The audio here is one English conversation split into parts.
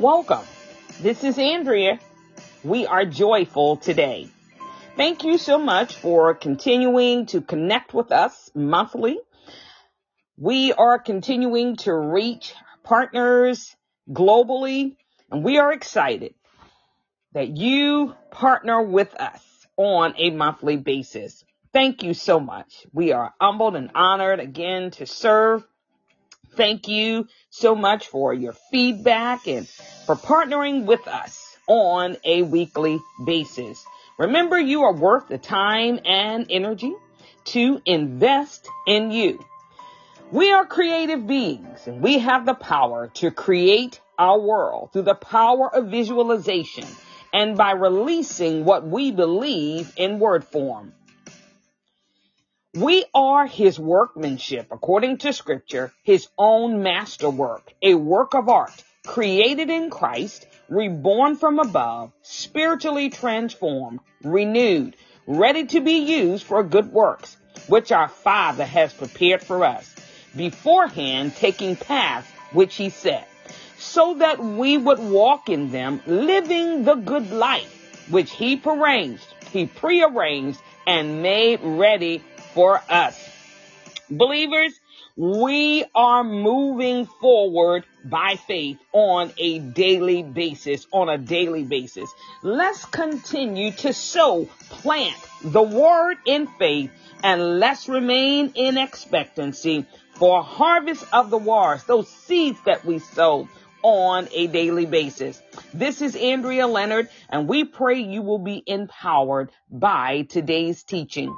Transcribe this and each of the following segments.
Welcome. This is Andrea. We are joyful today. Thank you so much for continuing to connect with us monthly. We are continuing to reach partners globally, and we are excited that you partner with us on a monthly basis. Thank you so much. We are humbled and honored again to serve Thank you so much for your feedback and for partnering with us on a weekly basis. Remember, you are worth the time and energy to invest in you. We are creative beings and we have the power to create our world through the power of visualization and by releasing what we believe in word form. We are his workmanship, according to scripture, his own masterwork, a work of art, created in Christ, reborn from above, spiritually transformed, renewed, ready to be used for good works, which our Father has prepared for us, beforehand taking paths which he set, so that we would walk in them, living the good life, which he prearranged, he prearranged, and made ready for us. Believers, we are moving forward by faith on a daily basis, on a daily basis. Let's continue to sow, plant the word in faith, and let's remain in expectancy for harvest of the wars, those seeds that we sow on a daily basis. This is Andrea Leonard, and we pray you will be empowered by today's teaching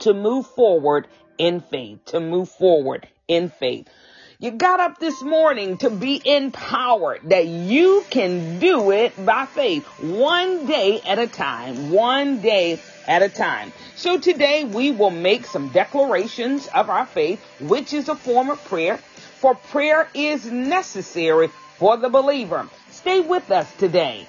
to move forward in faith, to move forward in faith. You got up this morning to be empowered that you can do it by faith, one day at a time, one day at a time. So today we will make some declarations of our faith, which is a form of prayer, for prayer is necessary for the believer. Stay with us today.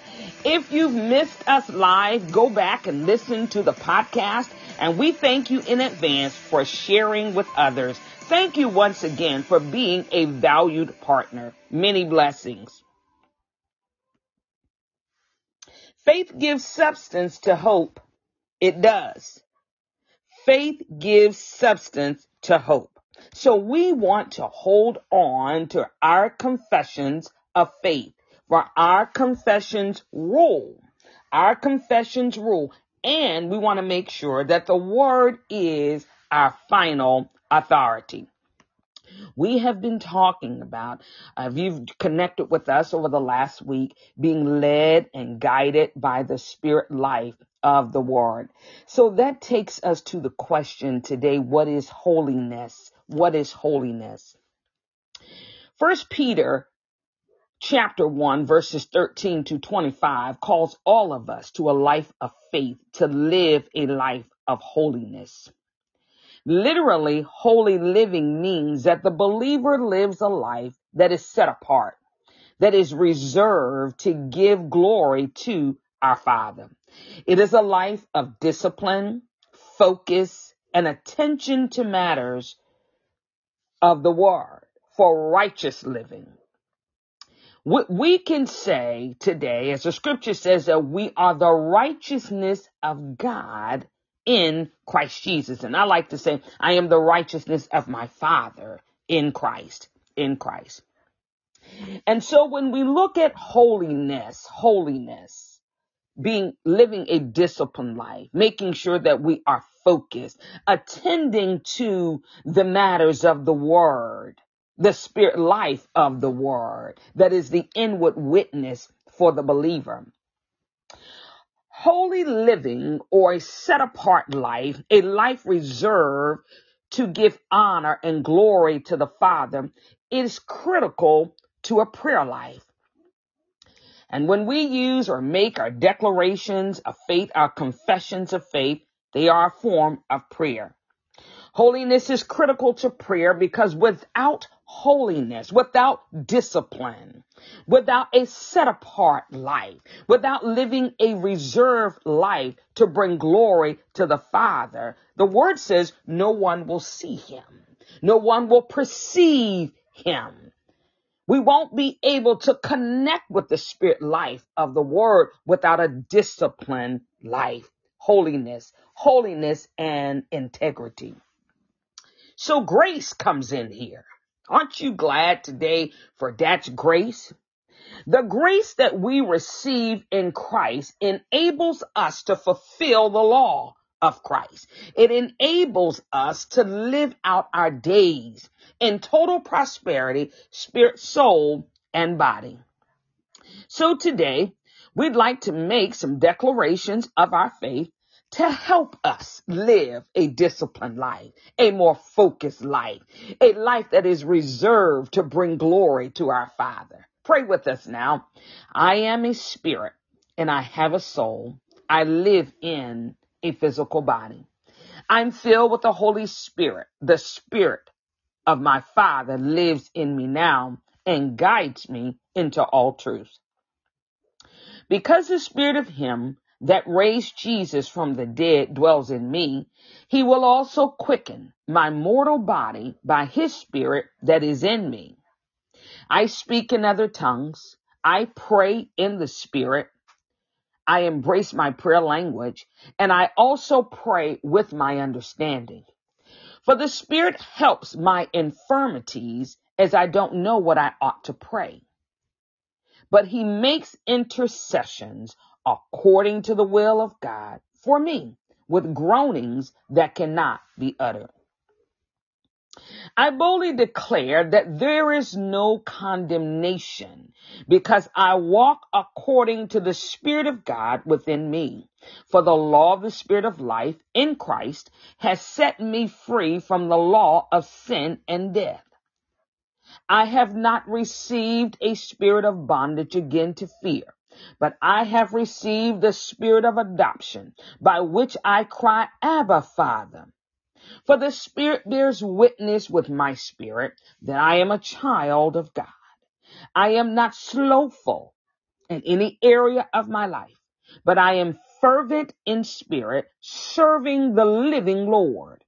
If you've missed us live, go back and listen to the podcast and we thank you in advance for sharing with others. Thank you once again for being a valued partner. Many blessings. Faith gives substance to hope. It does. Faith gives substance to hope. So we want to hold on to our confessions of faith for our confessions rule. Our confessions rule and we want to make sure that the word is our final authority. We have been talking about, uh, if you've connected with us over the last week, being led and guided by the spirit life of the word. So that takes us to the question today, what is holiness? What is holiness? First Peter chapter 1, verses 13 to 25 calls all of us to a life of faith, to live a life of holiness. Literally, holy living means that the believer lives a life that is set apart, that is reserved to give glory to our Father. It is a life of discipline, focus, and attention to matters of the word for righteous living. What we can say today, as the scripture says, that we are the righteousness of God in Christ Jesus. And I like to say, I am the righteousness of my Father in Christ, in Christ. And so when we look at holiness, holiness, being, living a disciplined life, making sure that we are focused, attending to the matters of the word, the spirit life of the word that is the inward witness for the believer. Holy living or a set apart life, a life reserved to give honor and glory to the Father is critical to a prayer life. And when we use or make our declarations of faith, our confessions of faith, they are a form of prayer. Holiness is critical to prayer because without holiness, without discipline, without a set apart life, without living a reserved life to bring glory to the Father, the word says no one will see him. No one will perceive him. We won't be able to connect with the spirit life of the word without a disciplined life, holiness, holiness and integrity. So grace comes in here. Aren't you glad today for that grace? The grace that we receive in Christ enables us to fulfill the law of Christ. It enables us to live out our days in total prosperity, spirit, soul, and body. So today, we'd like to make some declarations of our faith to help us live a disciplined life, a more focused life, a life that is reserved to bring glory to our Father. Pray with us now. I am a spirit and I have a soul. I live in a physical body. I'm filled with the Holy Spirit. The Spirit of my Father lives in me now and guides me into all truth. Because the Spirit of Him that raised Jesus from the dead dwells in me, He will also quicken my mortal body by His Spirit that is in me. I speak in other tongues. I pray in the Spirit. I embrace my prayer language and I also pray with my understanding. For the Spirit helps my infirmities as I don't know what I ought to pray. But He makes intercessions according to the will of God for me with groanings that cannot be uttered. I boldly declare that there is no condemnation because I walk according to the Spirit of God within me. For the law of the Spirit of life in Christ has set me free from the law of sin and death. I have not received a spirit of bondage again to fear, but I have received the spirit of adoption by which I cry, Abba, Father. For the Spirit bears witness with my spirit that I am a child of God. I am not slowful in any area of my life, but I am fervent in spirit, serving the living Lord.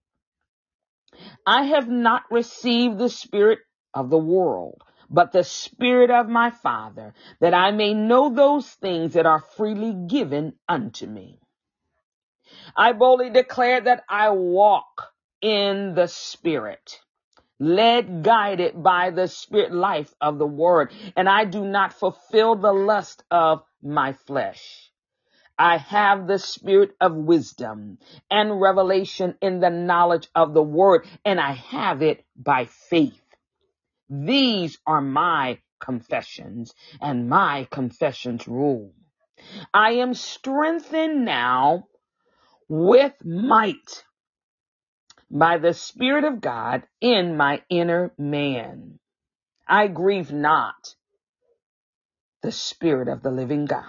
I have not received the spirit of the world, but the spirit of my Father, that I may know those things that are freely given unto me. I boldly declare that I walk in the spirit, led, guided by the spirit life of the word, and I do not fulfill the lust of my flesh. I have the spirit of wisdom and revelation in the knowledge of the word, and I have it by faith. These are my confessions, and my confessions rule. I am strengthened now with might by the Spirit of God in my inner man. I grieve not the Spirit of the living God.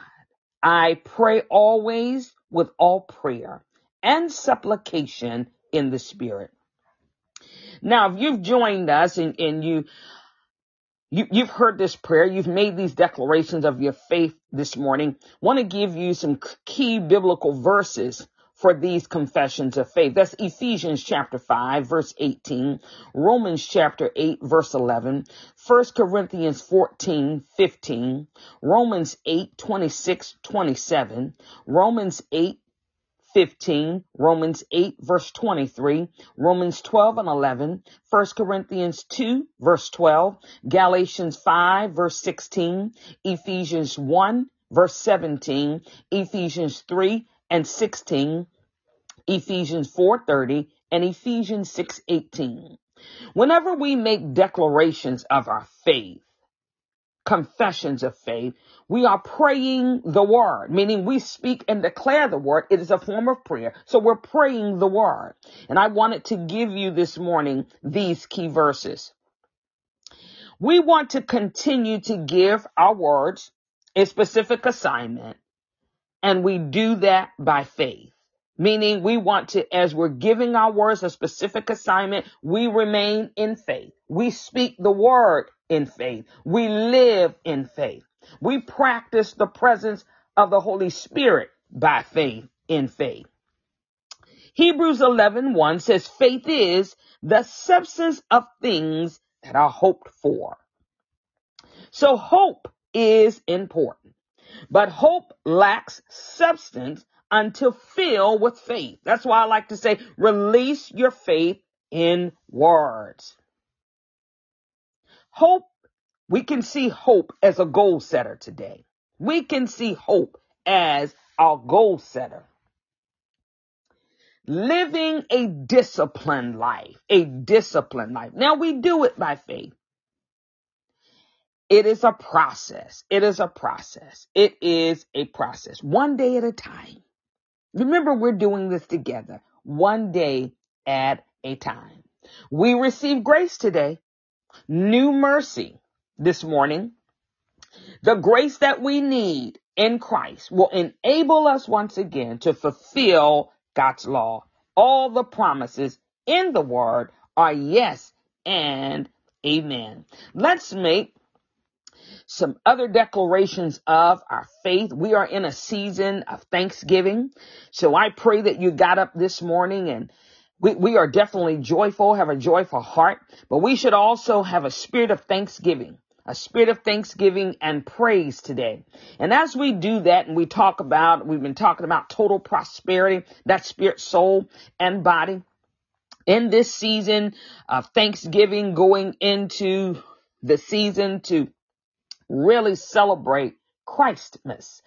I pray always with all prayer and supplication in the Spirit. Now, if you've joined us and, and you you, you've heard this prayer. You've made these declarations of your faith this morning. Want to give you some key biblical verses for these confessions of faith. That's Ephesians chapter 5 verse 18, Romans chapter 8 verse 11, 1 Corinthians 14, 15, Romans 8, 26, 27, Romans 8, 15, Romans 8 verse 23, Romans 12 and 11, 1 Corinthians 2 verse 12, Galatians 5 verse 16, Ephesians 1 verse 17, Ephesians 3 and 16, Ephesians 4:30 and Ephesians 6:18. Whenever we make declarations of our faith, confessions of faith, we are praying the word, meaning we speak and declare the word. It is a form of prayer. So we're praying the word. And I wanted to give you this morning these key verses. We want to continue to give our words a specific assignment, and we do that by faith. Meaning we want to, as we're giving our words a specific assignment, we remain in faith. We speak the word in faith. We live in faith. We practice the presence of the Holy Spirit by faith in faith. Hebrews 11, 1 says faith is the substance of things that are hoped for. So hope is important, but hope lacks substance until filled with faith. That's why I like to say, release your faith in words. Hope, we can see hope as a goal setter today. We can see hope as our goal setter. Living a disciplined life, a disciplined life. Now we do it by faith. It is a process. It is a process. It is a process. One day at a time. Remember, we're doing this together, one day at a time. We receive grace today, new mercy this morning. The grace that we need in Christ will enable us once again to fulfill God's law. All the promises in the word are yes and amen. Let's make some other declarations of our faith. We are in a season of Thanksgiving. So I pray that you got up this morning and we, we are definitely joyful, have a joyful heart, but we should also have a spirit of thanksgiving, a spirit of thanksgiving and praise today. And as we do that and we talk about, we've been talking about total prosperity, that spirit, soul, and body. In this season of Thanksgiving going into the season to really celebrate Christmas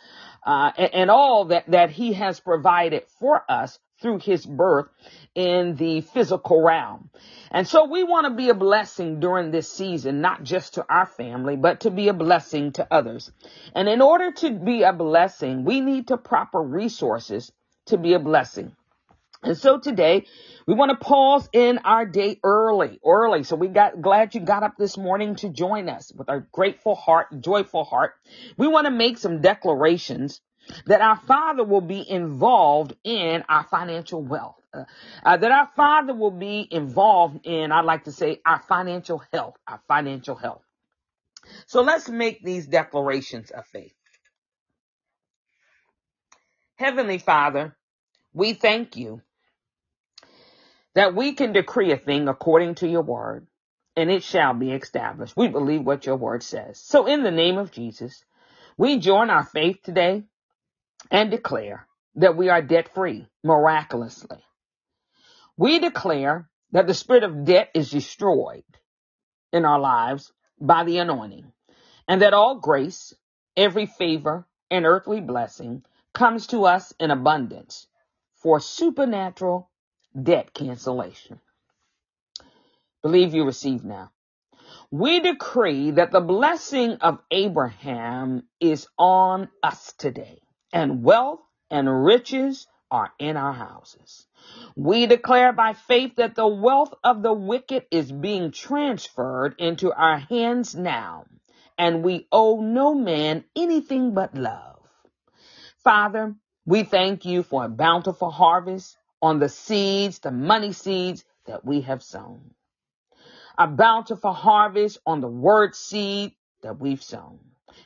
uh, and, and all that, that he has provided for us through his birth in the physical realm. And so we want to be a blessing during this season, not just to our family, but to be a blessing to others. And in order to be a blessing, we need to proper resources to be a blessing. And so today we want to pause in our day early, early. So we got glad you got up this morning to join us with a grateful heart, joyful heart. We want to make some declarations that our Father will be involved in our financial wealth. Uh, uh, that our Father will be involved in, I'd like to say, our financial health, our financial health. So let's make these declarations of faith. Heavenly Father, we thank you that we can decree a thing according to your word and it shall be established. We believe what your word says. So in the name of Jesus, we join our faith today and declare that we are debt free miraculously. We declare that the spirit of debt is destroyed in our lives by the anointing and that all grace, every favor and earthly blessing comes to us in abundance for supernatural debt cancellation. Believe you receive now. We decree that the blessing of Abraham is on us today, and wealth and riches are in our houses. We declare by faith that the wealth of the wicked is being transferred into our hands now, and we owe no man anything but love. Father, we thank you for a bountiful harvest on the seeds, the money seeds that we have sown. A bountiful harvest on the word seed that we've sown.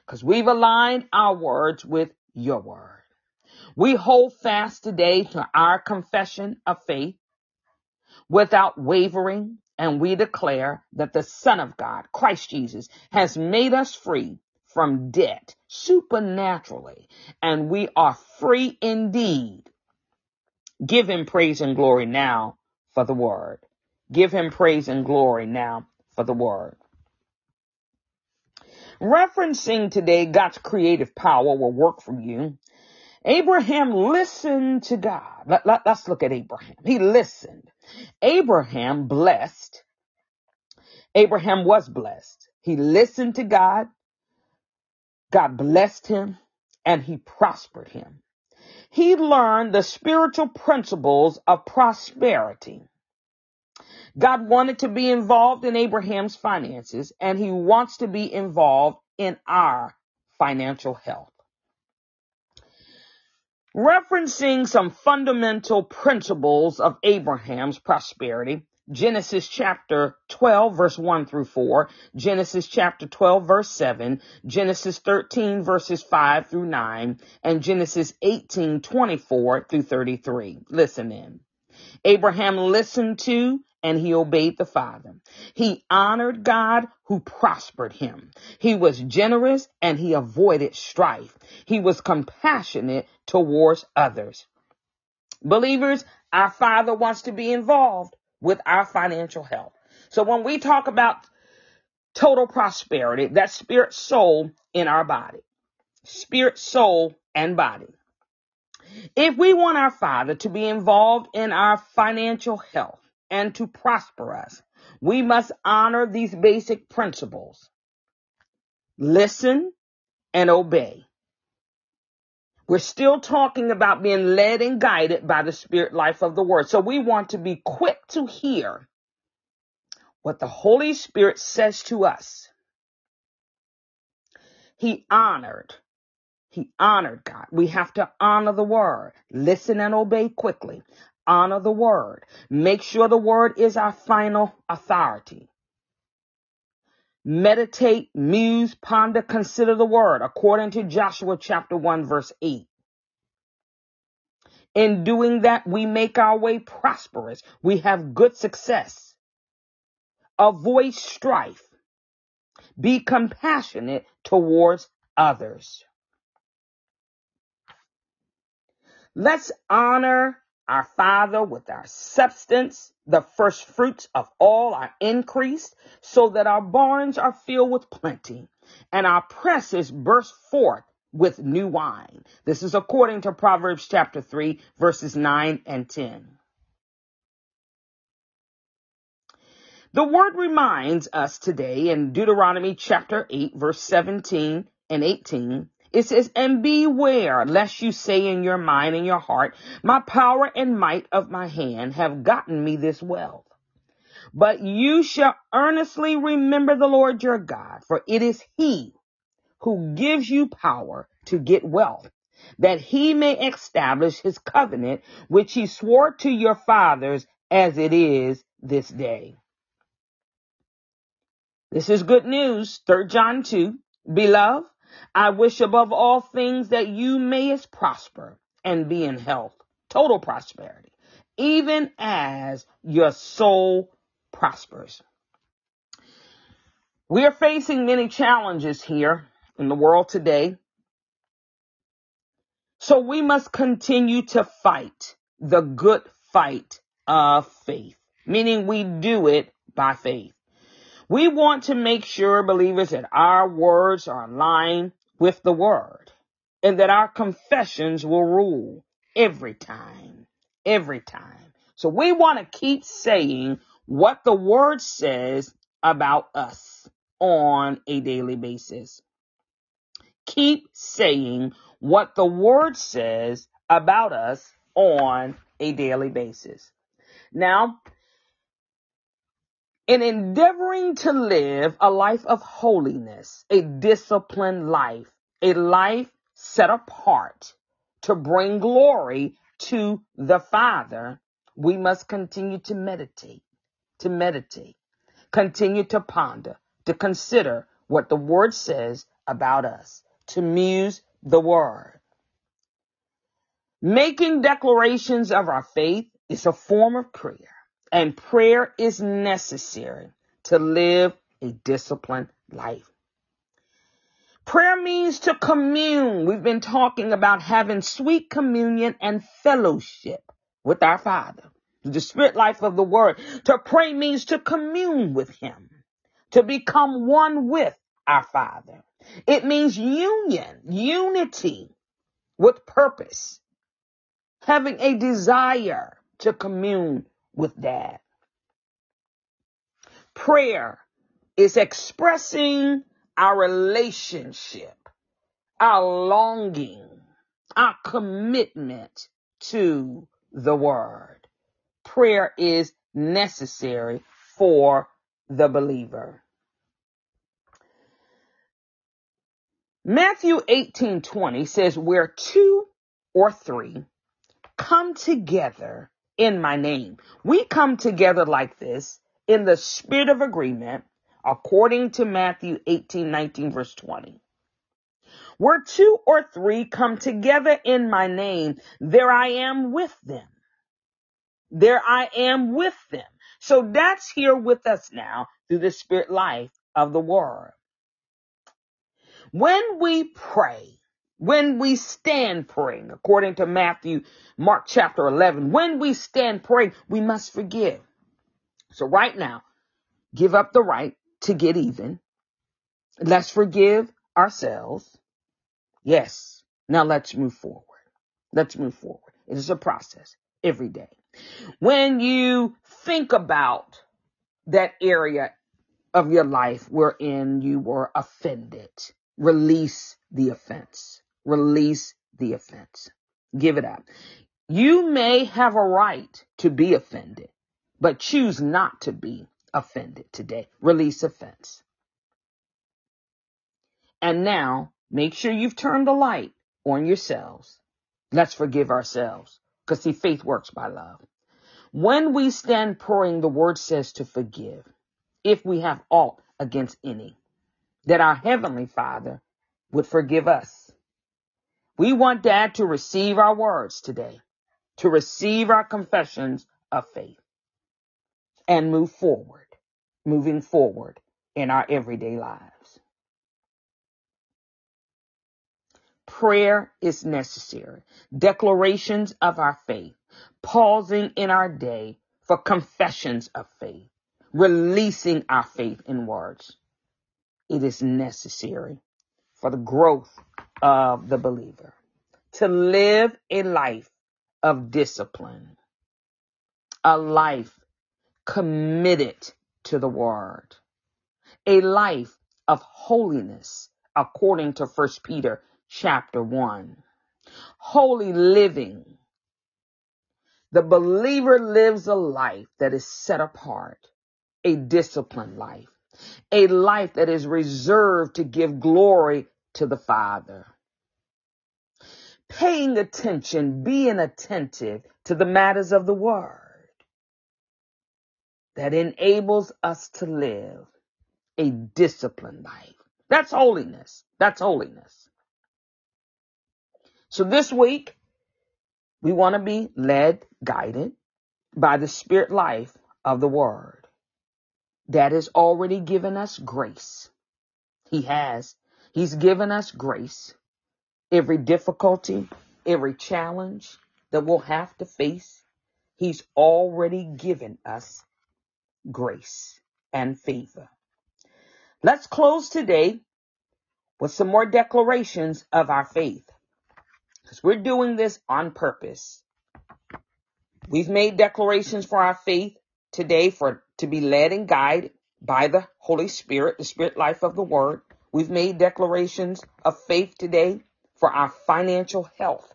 Because we've aligned our words with your word. We hold fast today to our confession of faith without wavering, and we declare that the Son of God, Christ Jesus, has made us free from debt supernaturally, and we are free indeed Give him praise and glory now for the word. Give him praise and glory now for the word. Referencing today God's creative power will work for you. Abraham listened to God. Let, let, let's look at Abraham. He listened. Abraham blessed. Abraham was blessed. He listened to God. God blessed him and he prospered him. He learned the spiritual principles of prosperity. God wanted to be involved in Abraham's finances and he wants to be involved in our financial health. Referencing some fundamental principles of Abraham's prosperity, Genesis chapter 12 verse 1 through 4, Genesis chapter 12 verse 7, Genesis 13 verses 5 through 9, and Genesis 18 24 through 33. Listen in. Abraham listened to and he obeyed the Father. He honored God who prospered him. He was generous and he avoided strife. He was compassionate towards others. Believers, our Father wants to be involved with our financial health. So when we talk about total prosperity, that's spirit, soul in our body. Spirit, soul, and body. If we want our Father to be involved in our financial health and to prosper us, we must honor these basic principles. Listen and obey. We're still talking about being led and guided by the spirit life of the word. So we want to be quick to hear what the Holy Spirit says to us. He honored he honored God. We have to honor the word. Listen and obey quickly. Honor the word. Make sure the word is our final authority. Meditate, muse, ponder, consider the word according to Joshua chapter 1 verse 8. In doing that, we make our way prosperous. We have good success. Avoid strife. Be compassionate towards others. Let's honor our Father with our substance, the first fruits of all are increased, so that our barns are filled with plenty and our presses burst forth with new wine. This is according to Proverbs chapter 3, verses 9 and 10. The word reminds us today in Deuteronomy chapter 8, verse 17 and 18 it says, and beware lest you say in your mind and your heart, my power and might of my hand have gotten me this wealth. But you shall earnestly remember the Lord your God, for it is he who gives you power to get wealth, that he may establish his covenant, which he swore to your fathers as it is this day. This is good news. 3 John 2. Beloved, I wish above all things that you mayest prosper and be in health, total prosperity, even as your soul prospers. We are facing many challenges here in the world today. So we must continue to fight the good fight of faith, meaning we do it by faith. We want to make sure, believers, that our words are aligned with the word and that our confessions will rule every time, every time. So we want to keep saying what the word says about us on a daily basis. Keep saying what the word says about us on a daily basis. Now, in endeavoring to live a life of holiness, a disciplined life, a life set apart to bring glory to the Father, we must continue to meditate, to meditate, continue to ponder, to consider what the Word says about us, to muse the Word. Making declarations of our faith is a form of prayer and prayer is necessary to live a disciplined life. Prayer means to commune. We've been talking about having sweet communion and fellowship with our Father. The spirit life of the word. To pray means to commune with Him, to become one with our Father. It means union, unity with purpose, having a desire to commune with dad. Prayer is expressing our relationship, our longing, our commitment to the word. Prayer is necessary for the believer. Matthew 18:20 says where two or three come together in my name. We come together like this in the spirit of agreement according to Matthew 18, 19, verse 20. Where two or three come together in my name, there I am with them. there I am with them. So that's here with us now through the spirit life of the word. When we pray, when we stand praying, according to Matthew, Mark chapter 11, when we stand praying, we must forgive. So right now, give up the right to get even. Let's forgive ourselves. Yes. Now let's move forward. Let's move forward. It is a process every day. When you think about that area of your life wherein you were offended, release the offense. Release the offense. Give it up. You may have a right to be offended, but choose not to be offended today. Release offense. And now make sure you've turned the light on yourselves. Let's forgive ourselves. Because see, faith works by love. When we stand praying, the word says to forgive if we have aught against any, that our heavenly father would forgive us. We want dad to receive our words today, to receive our confessions of faith and move forward, moving forward in our everyday lives. Prayer is necessary. Declarations of our faith, pausing in our day for confessions of faith, releasing our faith in words. It is necessary for the growth of the believer to live a life of discipline, a life committed to the word, a life of holiness according to 1 Peter chapter 1. Holy living. The believer lives a life that is set apart, a disciplined life, a life that is reserved to give glory to the Father. Paying attention, being attentive to the matters of the Word that enables us to live a disciplined life. That's holiness. That's holiness. So this week, we want to be led, guided by the spirit life of the word that has already given us grace. He has. He's given us grace. Every difficulty, every challenge that we'll have to face, He's already given us grace and favor. Let's close today with some more declarations of our faith. Because we're doing this on purpose. We've made declarations for our faith today for to be led and guided by the Holy Spirit, the spirit life of the word. We've made declarations of faith today for our financial health.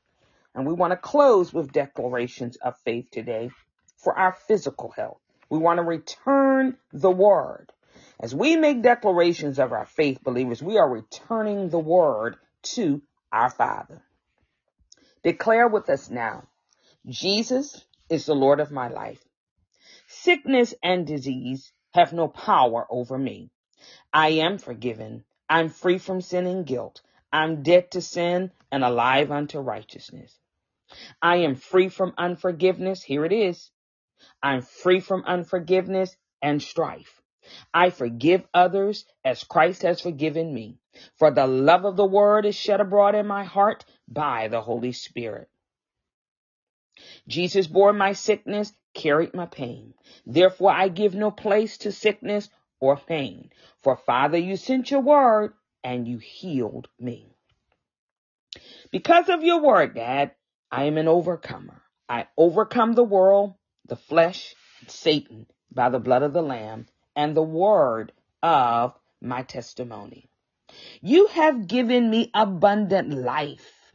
And we want to close with declarations of faith today for our physical health. We want to return the word. As we make declarations of our faith believers, we are returning the word to our Father. Declare with us now Jesus is the Lord of my life. Sickness and disease have no power over me. I am forgiven. I'm free from sin and guilt. I'm dead to sin and alive unto righteousness. I am free from unforgiveness. Here it is. I'm free from unforgiveness and strife. I forgive others as Christ has forgiven me. For the love of the word is shed abroad in my heart by the Holy Spirit. Jesus bore my sickness, carried my pain. Therefore I give no place to sickness or pain. For Father, you sent your word and you healed me. Because of your word, Dad, I am an overcomer. I overcome the world, the flesh, Satan by the blood of the Lamb and the word of my testimony. You have given me abundant life.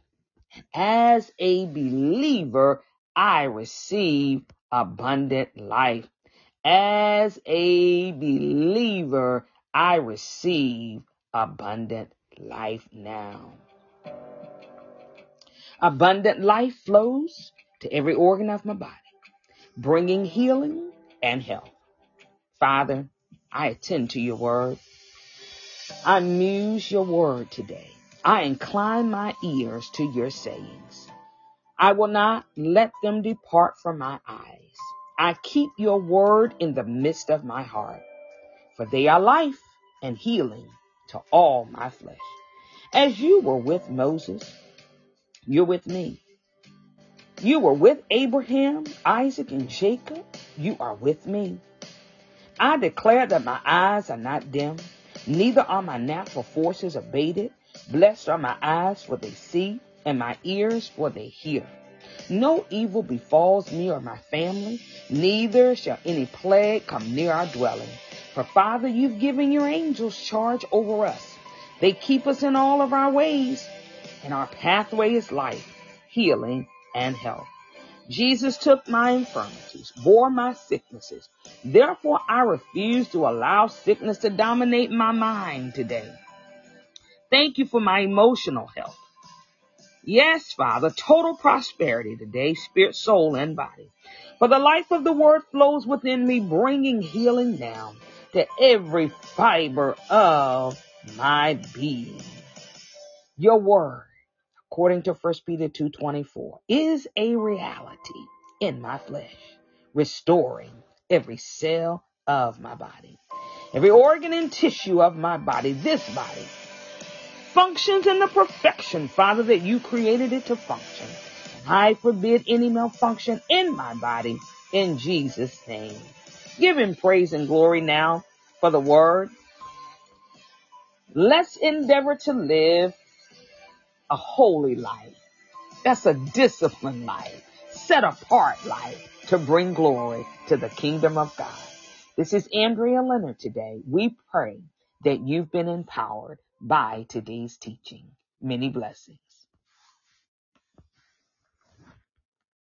As a believer, I receive abundant life. As a believer, I receive abundant life now. Abundant life flows to every organ of my body, bringing healing and health. Father, I attend to your word. I muse your word today. I incline my ears to your sayings. I will not let them depart from my eyes. I keep your word in the midst of my heart, for they are life and healing to all my flesh. As you were with Moses, you're with me. You were with Abraham, Isaac, and Jacob. You are with me. I declare that my eyes are not dim, neither are my natural forces abated. Blessed are my eyes, for they see, and my ears, for they hear. No evil befalls me or my family, neither shall any plague come near our dwelling. For Father, you've given your angels charge over us. They keep us in all of our ways, and our pathway is life, healing, and health. Jesus took my infirmities, bore my sicknesses. Therefore, I refuse to allow sickness to dominate my mind today. Thank you for my emotional health. Yes, Father, total prosperity today, spirit, soul, and body. For the life of the word flows within me, bringing healing down to every fiber of my being. Your word, according to 1 Peter 2.24, is a reality in my flesh, restoring every cell of my body, every organ and tissue of my body, this body, functions in the perfection, Father, that you created it to function. I forbid any malfunction in my body in Jesus' name. Give him praise and glory now for the word. Let's endeavor to live a holy life. That's a disciplined life, set apart life to bring glory to the kingdom of God. This is Andrea Leonard today. We pray that you've been empowered by today's teaching. Many blessings.